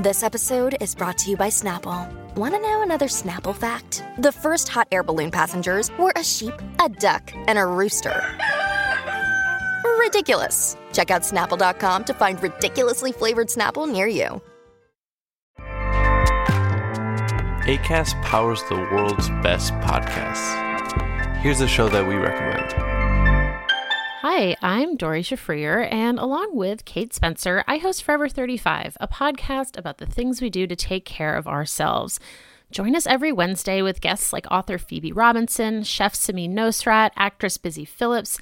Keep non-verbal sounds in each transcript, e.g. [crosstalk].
This episode is brought to you by Snapple. Want to know another Snapple fact? The first hot air balloon passengers were a sheep, a duck, and a rooster. Ridiculous. Check out snapple.com to find ridiculously flavored Snapple near you. ACAST powers the world's best podcasts. Here's a show that we recommend. Hi, I'm Doree Shafrir, and along with Kate Spencer, I host Forever 35, a podcast about the things we do to take care of ourselves. Join us every Wednesday with guests like author Phoebe Robinson, chef Samin Nosrat, actress Busy Phillips,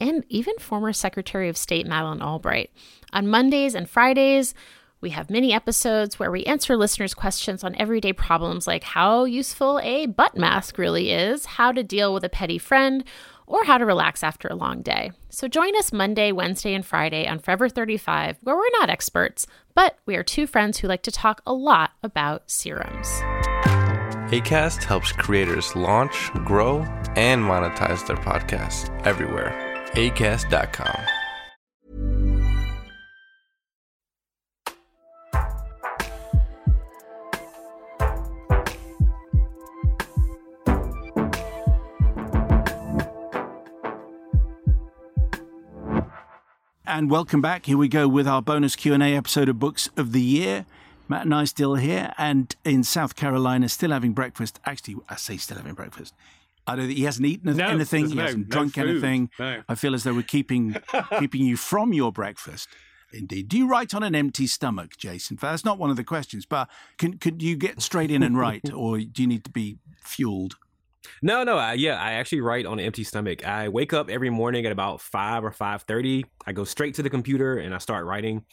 and even former Secretary of State Madeleine Albright. On Mondays and Fridays, we have mini episodes where we answer listeners' questions on everyday problems like how useful a butt mask really is, how to deal with a petty friend, or how to relax after a long day. So join us Monday, Wednesday, and Friday on Forever 35, where we're not experts, but we are two friends who like to talk a lot about serums. ACAST helps creators launch, grow, and monetize their podcasts everywhere. ACAST.com. And welcome back. Here we go with our bonus Q&A episode of Books of the Year. Matt and I still here and in South Carolina, still having breakfast. Actually, I say still having breakfast. I don't. He hasn't eaten No, anything. He no- hasn't no drunk food. anything. I feel as though we're keeping [laughs] keeping you from your breakfast. Indeed. Do you write on an empty stomach, Jason? That's not one of the questions. But can could you get straight in and write, [laughs] or do you need to be fueled? No, no, I, yeah, I actually write on an empty stomach. I wake up every morning at about five or five thirty. I go straight to the computer and I start writing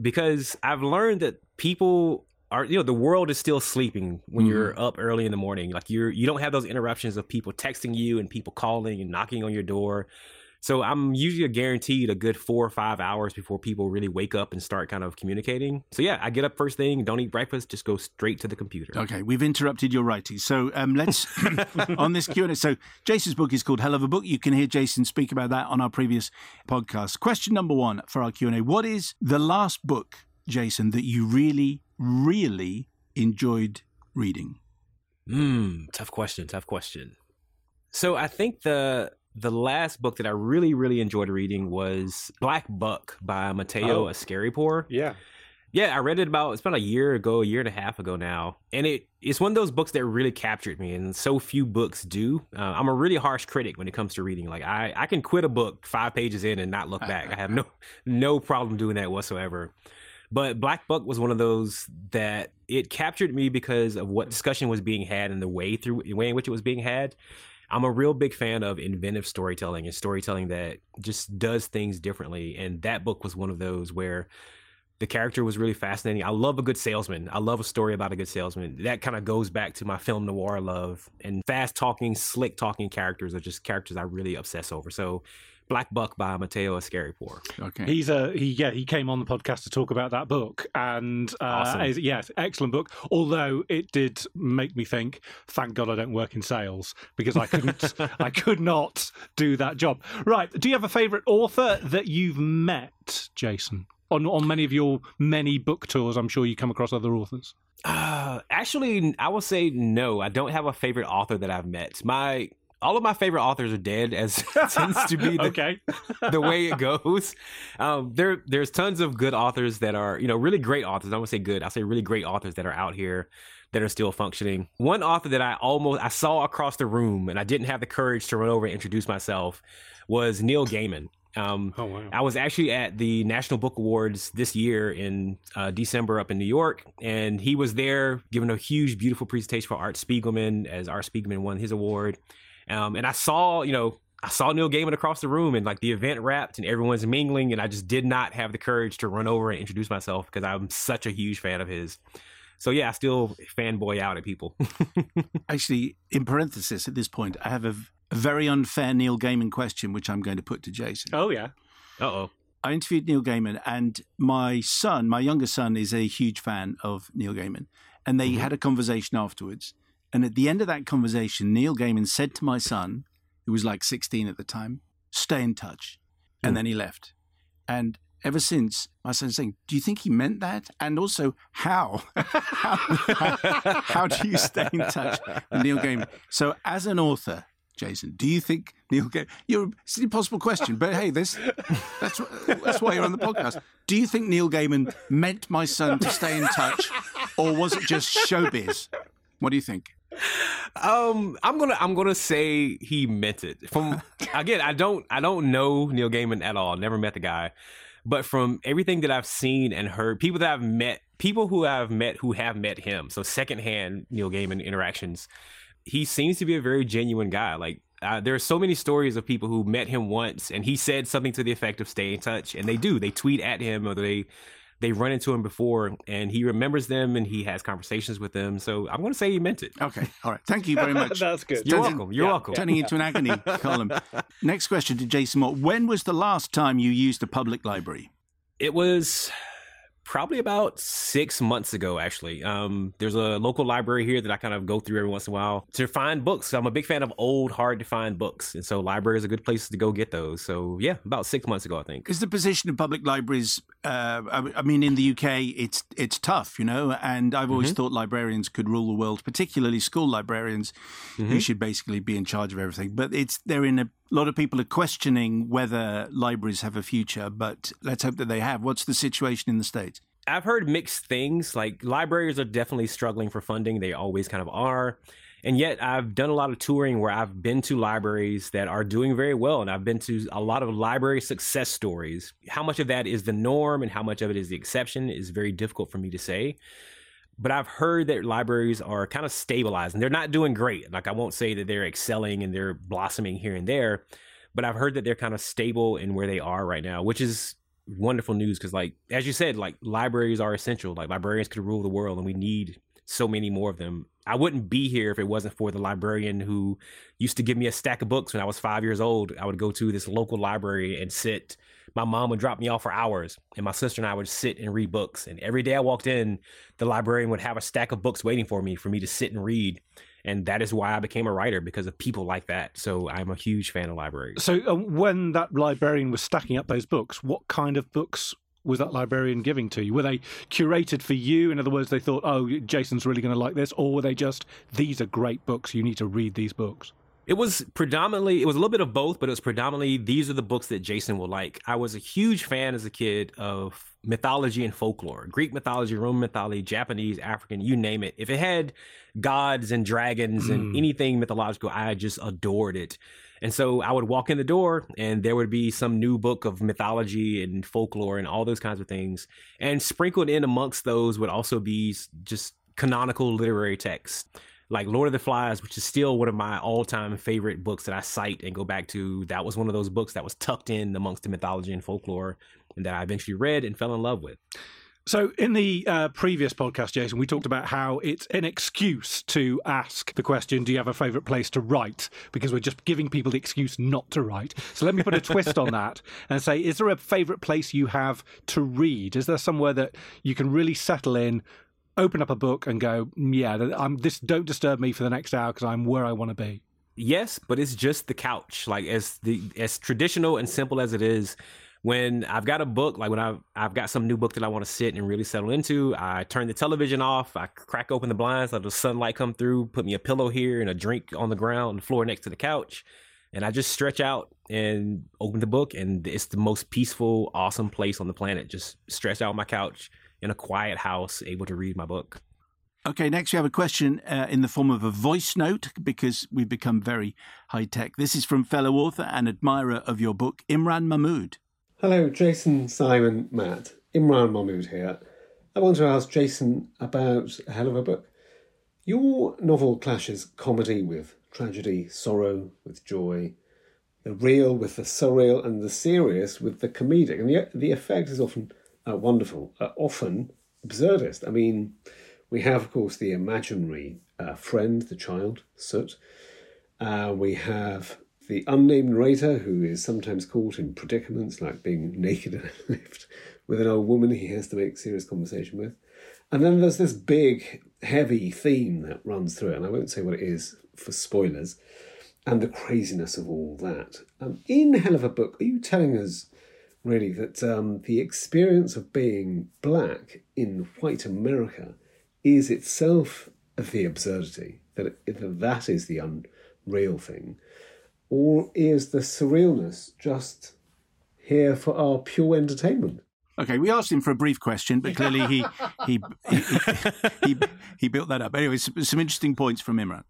because I've learned that people are, you know, the world is still sleeping when you're mm-hmm. up early in the morning. Like you're, you don't have those interruptions of people texting you and people calling and knocking on your door. So I'm usually guaranteed a good four or five hours before people really wake up and start kind of communicating. So yeah, I get up first thing, don't eat breakfast, just go straight to the computer. Okay, we've interrupted your writing. So um, let's [laughs] on this Q and A. So Jason's book is called Hell of a Book. You can hear Jason speak about that on our previous podcast. Question number one for our Q and A: What is the last book, Jason, that you really, really enjoyed reading? Hmm, tough question, tough question. So I think the the last book that I really, really enjoyed reading was Black Buck by Mateo Oh. Askaripour. Yeah. Yeah, I read it about it's about a year ago, a year and a half ago now, and it it's one of those books that really captured me, and so few books do. Uh, I'm a really harsh critic when it comes to reading. Like I I can quit a book five pages in and not look back. I have no [laughs] no problem doing that whatsoever. But Black Buck was one of those that it captured me because of what discussion was being had and the way through the way in which it was being had. I'm a real big fan of inventive storytelling and storytelling that just does things differently. And that book was one of those where the character was really fascinating. I love a good salesman. I love a story about a good salesman. That kind of goes back to my film noir love and fast talking, slick talking characters are just characters I really obsess over. So Black Buck by Mateo Askaripour. Okay. He's a he yeah he came on the podcast to talk about that book and uh, Awesome. is- yes excellent book although it did make me think thank God I don't work in sales because I couldn't [laughs] I could not do that job right do you have a favorite author that you've met Jason on on many of your many book tours I'm sure you come across other authors Uh, actually, I will say no. I don't have a favorite author that I've met. My all of my favorite authors are dead, as [laughs] tends to be the, okay [laughs] the way it goes. Um, there, there's tons of good authors that are, you know, really great authors. I won't say good. I'll say really great authors that are out here that are still functioning. One author that I almost I saw across the room and I didn't have the courage to run over and introduce myself was Neil Gaiman. Um, oh wow I was actually at the National Book Awards this year in uh, December up in New York, and he was there giving a huge, beautiful presentation for Art Spiegelman as Art Spiegelman won his award. Um, and I saw, you know, I saw Neil Gaiman across the room and like the event wrapped and everyone's mingling and I just did not have the courage to run over and introduce myself because I'm such a huge fan of his. So yeah, I still fanboy out at people. [laughs] Actually, in parenthesis at this point, I have a, a very unfair Neil Gaiman question which I'm going to put to Jason. Oh yeah. Uh oh. I interviewed Neil Gaiman, and my son, my younger son, is a huge fan of Neil Gaiman. And they mm-hmm. had a conversation afterwards. And at the end of that conversation, Neil Gaiman said to my son, who was like 16 at the time, stay in touch. And mm. then he left. And ever since, my son's saying, do you think he meant that? And also, how? how, [laughs] how, how, do you stay in touch with Neil Gaiman? So, as an author, Jason, do you think Neil Gaiman? You're, it's an impossible question, but hey, this that's that's why you're on the podcast. Do you think Neil Gaiman meant my son to stay in touch, or was it just showbiz? What do you think? Um, I'm gonna I'm gonna say he meant it. From [laughs] again, I don't I don't know Neil Gaiman at all. Never met the guy, but from everything that I've seen and heard, people that I've met, people who I've met who have met him, so secondhand Neil Gaiman interactions, he seems to be a very genuine guy. Like uh, there are so many stories of people who met him once and he said something to the effect of stay in touch and they do they tweet at him or they they run into him before and he remembers them and he has conversations with them. So i'm going to say he meant it. Okay all right. Thank you very [laughs] much. That's good. You're welcome. You're yeah. welcome. turning into an agony [laughs] column next question to jason mott. When was the last time you used a public library? It was probably about six months ago, actually. Um, there's a local library here that I kind of go through every once in a while to find books. I'm a big fan of old, hard to find books. And so library is a good place to go get those. So yeah, about six months ago, I think. Is the position of public libraries, uh, I mean, in the UK, it's, it's tough, you know, and I've always mm-hmm. thought librarians could rule the world, particularly school librarians mm-hmm. who should basically be in charge of everything. But it's, they're in a a lot of people are questioning whether libraries have a future, but let's hope that they have. What's the situation in the States? I've heard mixed things. Like libraries are definitely struggling for funding. They always kind of are. And yet I've done a lot of touring where I've been to libraries that are doing very well. And I've been to a lot of library success stories. How much of that is the norm and how much of it is the exception is very difficult for me to say but I've heard that libraries are kind of stabilizing. They're not doing great. Like I won't say that they're excelling and they're blossoming here and there, but I've heard that they're kind of stable in where they are right now, which is wonderful news because like as you said, like libraries are essential. Like librarians could rule the world and we need so many more of them. I wouldn't be here if it wasn't for the librarian who used to give me a stack of books when I was 5 years old. I would go to this local library and sit my mom would drop me off for hours and my sister and I would sit and read books. And every day I walked in, the librarian would have a stack of books waiting for me for me to sit and read. And that is why I became a writer because of people like that. So I'm a huge fan of libraries. So uh, when that librarian was stacking up those books, what kind of books was that librarian giving to you? Were they curated for you? In other words, they thought, oh, Jason's really going to like this? Or were they just, these are great books, you need to read these books? It was predominantly, it was a little bit of both, but it was predominantly these are the books that Jason will like. I was a huge fan as a kid of mythology and folklore Greek mythology, Roman mythology, Japanese, African, you name it. If it had gods and dragons mm. and anything mythological, I just adored it. And so I would walk in the door and there would be some new book of mythology and folklore and all those kinds of things. And sprinkled in amongst those would also be just canonical literary texts like Lord of the Flies, which is still one of my all time favorite books that I cite and go back to. That was one of those books that was tucked in amongst the mythology and folklore and that I eventually read and fell in love with. So, in the uh, previous podcast, Jason, we talked about how it's an excuse to ask the question, Do you have a favourite place to write? Because we're just giving people the excuse not to write. So, let me put a twist on that and say, Is there a favourite place you have to read? Is there somewhere that you can really settle in, open up a book and go, yeah, I'm this. Don't disturb me for the next hour because I'm where I want to be. Yes, but it's just the couch. Like as the as traditional and simple as it is, when I've got a book, like when I've I've got some new book that I want to sit and really settle into, I turn the television off, I crack open the blinds, let the sunlight come through, put me a pillow here and a drink on the ground, the floor next to the couch, and I just stretch out and open the book, and it's the most peaceful, awesome place on the planet. Just stretch out on my couch in a quiet house, able to read my book. Okay, next we have a question uh, in the form of a voice note because we've become very high tech. This is from fellow author and admirer of your book, Imran Mahmood. Hello, Jason, Simon, Matt. Imran Mahmood here. I want to ask Jason about a hell of a book. Your novel clashes comedy with tragedy, sorrow with joy, the real with the surreal and the serious with the comedic. And the, the effect is often uh, wonderful, uh, often absurdist. I mean, we have, of course, the imaginary uh, friend, the child, Soot. Uh, we have the unnamed narrator who is sometimes caught in predicaments like being [laughs] naked in a lift with an old woman he has to make serious conversation with. And then there's this big, heavy theme that runs through it, and I won't say what it is for spoilers, and the craziness of all that. Um, in Hell of a Book, are you telling us really that um, the experience of being black in white America is itself the absurdity, that it, that is the unreal thing? Or is the surrealness just here for our pure entertainment? Okay, we asked him for a brief question, but clearly he he he, he, he, built that up. Anyway, some, some interesting points from Imran.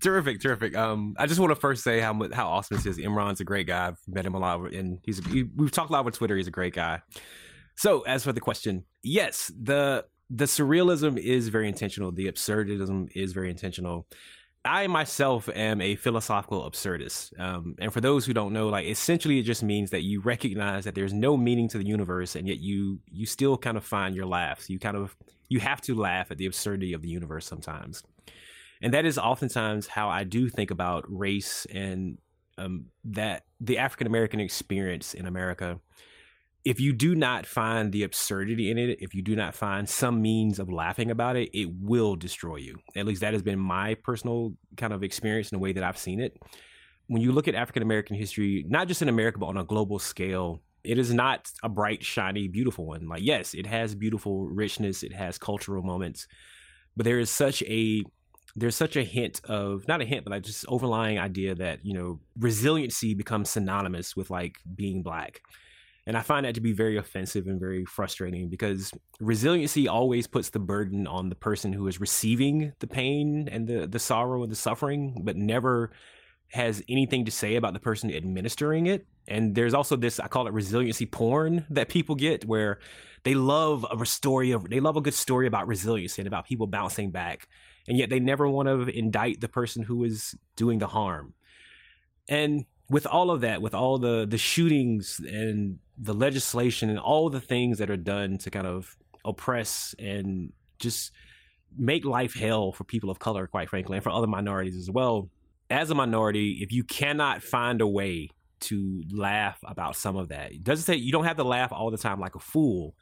Terrific, terrific. Um, I just want to first say how how awesome this is. Imran's a great guy. I've met him a lot, and he's he, we've talked a lot on Twitter. He's a great guy. So, as for the question, yes, the the surrealism is very intentional. The absurdism is very intentional. I myself am a philosophical absurdist. Um, and for those who don't know, like essentially it just means that you recognize that there's no meaning to the universe and yet you you still kind of find your laughs. You kind of you have to laugh at the absurdity of the universe sometimes. And that is oftentimes how I do think about race and um, that the African American experience in America if you do not find the absurdity in it, if you do not find some means of laughing about it, it will destroy you. At least that has been my personal kind of experience in the way that I've seen it. When you look at African American history, not just in America, but on a global scale, it is not a bright, shiny, beautiful one. Like, yes, it has beautiful richness, it has cultural moments, but there is such a there's such a hint of not a hint, but like just overlying idea that you know resiliency becomes synonymous with like being black and I find that to be very offensive and very frustrating because resiliency always puts the burden on the person who is receiving the pain and the, the sorrow and the suffering, but never has anything to say about the person administering it. And there's also this, I call it resiliency porn that people get where they love a story of, they love a good story about resiliency and about people bouncing back. And yet they never want to indict the person who is doing the harm. And with all of that, with all the the shootings and the legislation and all the things that are done to kind of oppress and just make life hell for people of color, quite frankly, and for other minorities as well. As a minority, if you cannot find a way to laugh about some of that, it doesn't say you don't have to laugh all the time like a fool,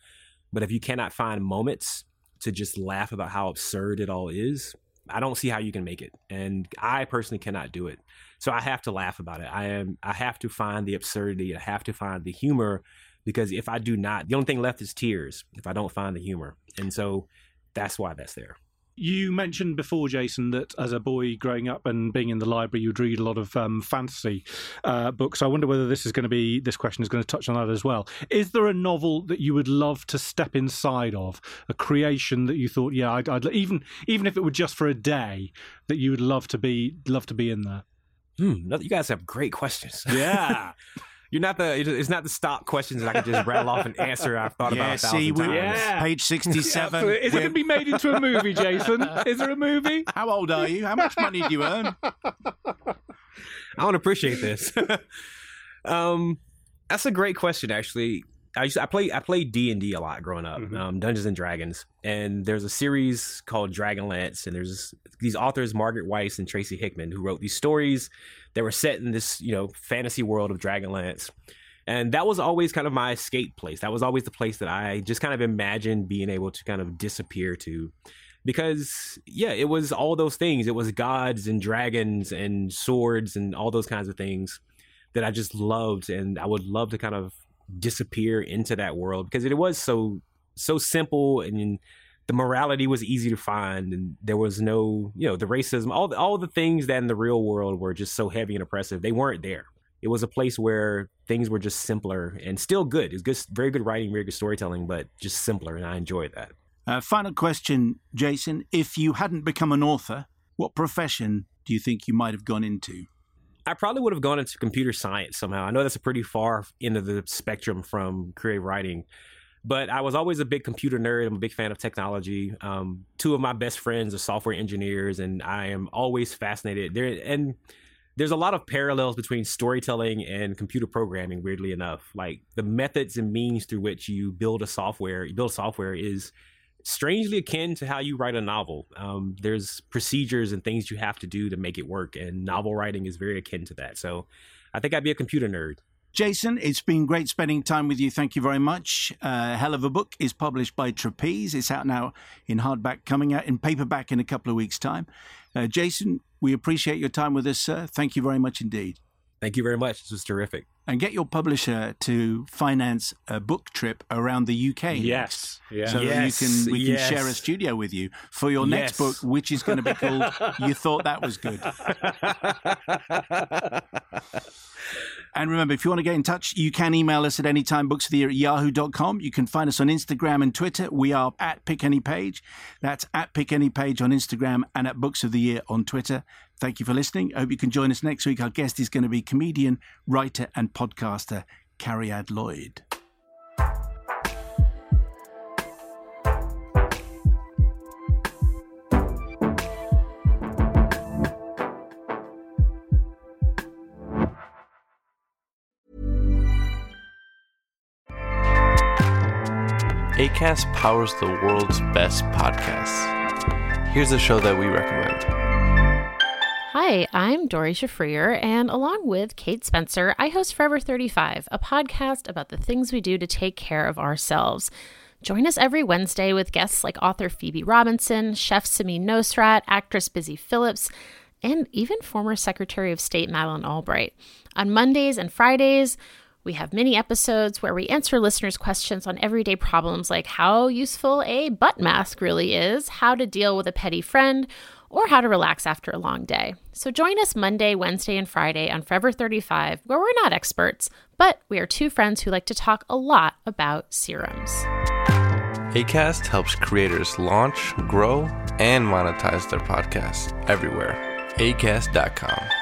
but if you cannot find moments to just laugh about how absurd it all is, I don't see how you can make it. And I personally cannot do it. So I have to laugh about it. I am I have to find the absurdity. I have to find the humor because if I do not, the only thing left is tears if I don't find the humor. And so that's why that's there. You mentioned before, Jason, that as a boy growing up and being in the library, you'd read a lot of um, fantasy uh, books. I wonder whether this is going to be this question is going to touch on that as well. Is there a novel that you would love to step inside of, a creation that you thought, yeah, I'd, I'd even even if it were just for a day, that you would love to be love to be in there? Hmm, you guys have great questions. [laughs] [laughs] Yeah. You're not the. It's not the stock questions that I can just rattle off and answer. I've thought yeah, about a thousand see, times. Yeah. Page [laughs] sixty-seven. Yeah, Is it going to be made into a movie, [laughs] Jason? Is there a movie? How old are you? How much money do you earn? I don't appreciate this. [laughs] um, that's a great question, actually. I used to, I play I played D and D a lot growing up, mm-hmm. um, Dungeons and Dragons, and there's a series called Dragonlance, and there's these authors Margaret Weis and Tracy Hickman who wrote these stories that were set in this you know fantasy world of Dragonlance, and that was always kind of my escape place. That was always the place that I just kind of imagined being able to kind of disappear to, because yeah, it was all those things. It was gods and dragons and swords and all those kinds of things that I just loved, and I would love to kind of disappear into that world because it was so so simple and the morality was easy to find and there was no you know the racism all the, all the things that in the real world were just so heavy and oppressive they weren't there. It was a place where things were just simpler and still good. It's good very good writing very good storytelling but just simpler and i enjoyed that. Uh, final question jason. If you hadn't become an author what profession do you think you might have gone into I probably would have gone into computer science somehow. I know that's a pretty far into the spectrum from creative writing, but I was always a big computer nerd. I'm a big fan of technology. Um, two of my best friends are software engineers, and I am always fascinated. There and there's a lot of parallels between storytelling and computer programming weirdly enough like the methods and means through which you build a software you build software is strangely akin to how you write a novel um, there's procedures and things you have to do to make it work and novel writing is very akin to that so i think i'd be a computer nerd Jason, it's been great spending time with you. Thank you very much. Uh, Hell of a Book is published by Trapeze. It's out now in hardback, coming out in paperback in a couple of weeks' time. Uh, Jason, we appreciate your time with us, sir. Thank you very much indeed. Thank you very much. This was terrific. And get your publisher to finance a book trip around the UK. Yes. Yeah. So yes. you can we yes. can share a studio with you for your next yes. book, which is going to be called [laughs] You Thought That Was Good. [laughs] And remember, if you want to get in touch, you can email us at anytime booksoftheyear at yahoo.com. You can find us on Instagram and Twitter. We are at Pick Any Page. That's at Pick Any Page on Instagram and at Books of the Year on Twitter. Thank you for listening. I hope you can join us next week. Our guest is going to be comedian, writer, and podcaster Cariad Lloyd. ACAST powers the world's best podcasts. Here's a show that we recommend. Hi, I'm Doree Shafrir, and along with Kate Spencer, I host Forever 35, a podcast about the things we do to take care of ourselves. Join us every Wednesday with guests like author Phoebe Robinson, chef Samin Nosrat, actress Busy Phillips, and even former Secretary of State Madeleine Albright. On Mondays and Fridays, we have mini episodes where we answer listeners' questions on everyday problems like how useful a butt mask really is, how to deal with a petty friend, or how to relax after a long day. So join us Monday, Wednesday, and Friday on Forever 35, where we're not experts, but we are two friends who like to talk a lot about serums. ACAST helps creators launch, grow, and monetize their podcasts everywhere. ACAST.com.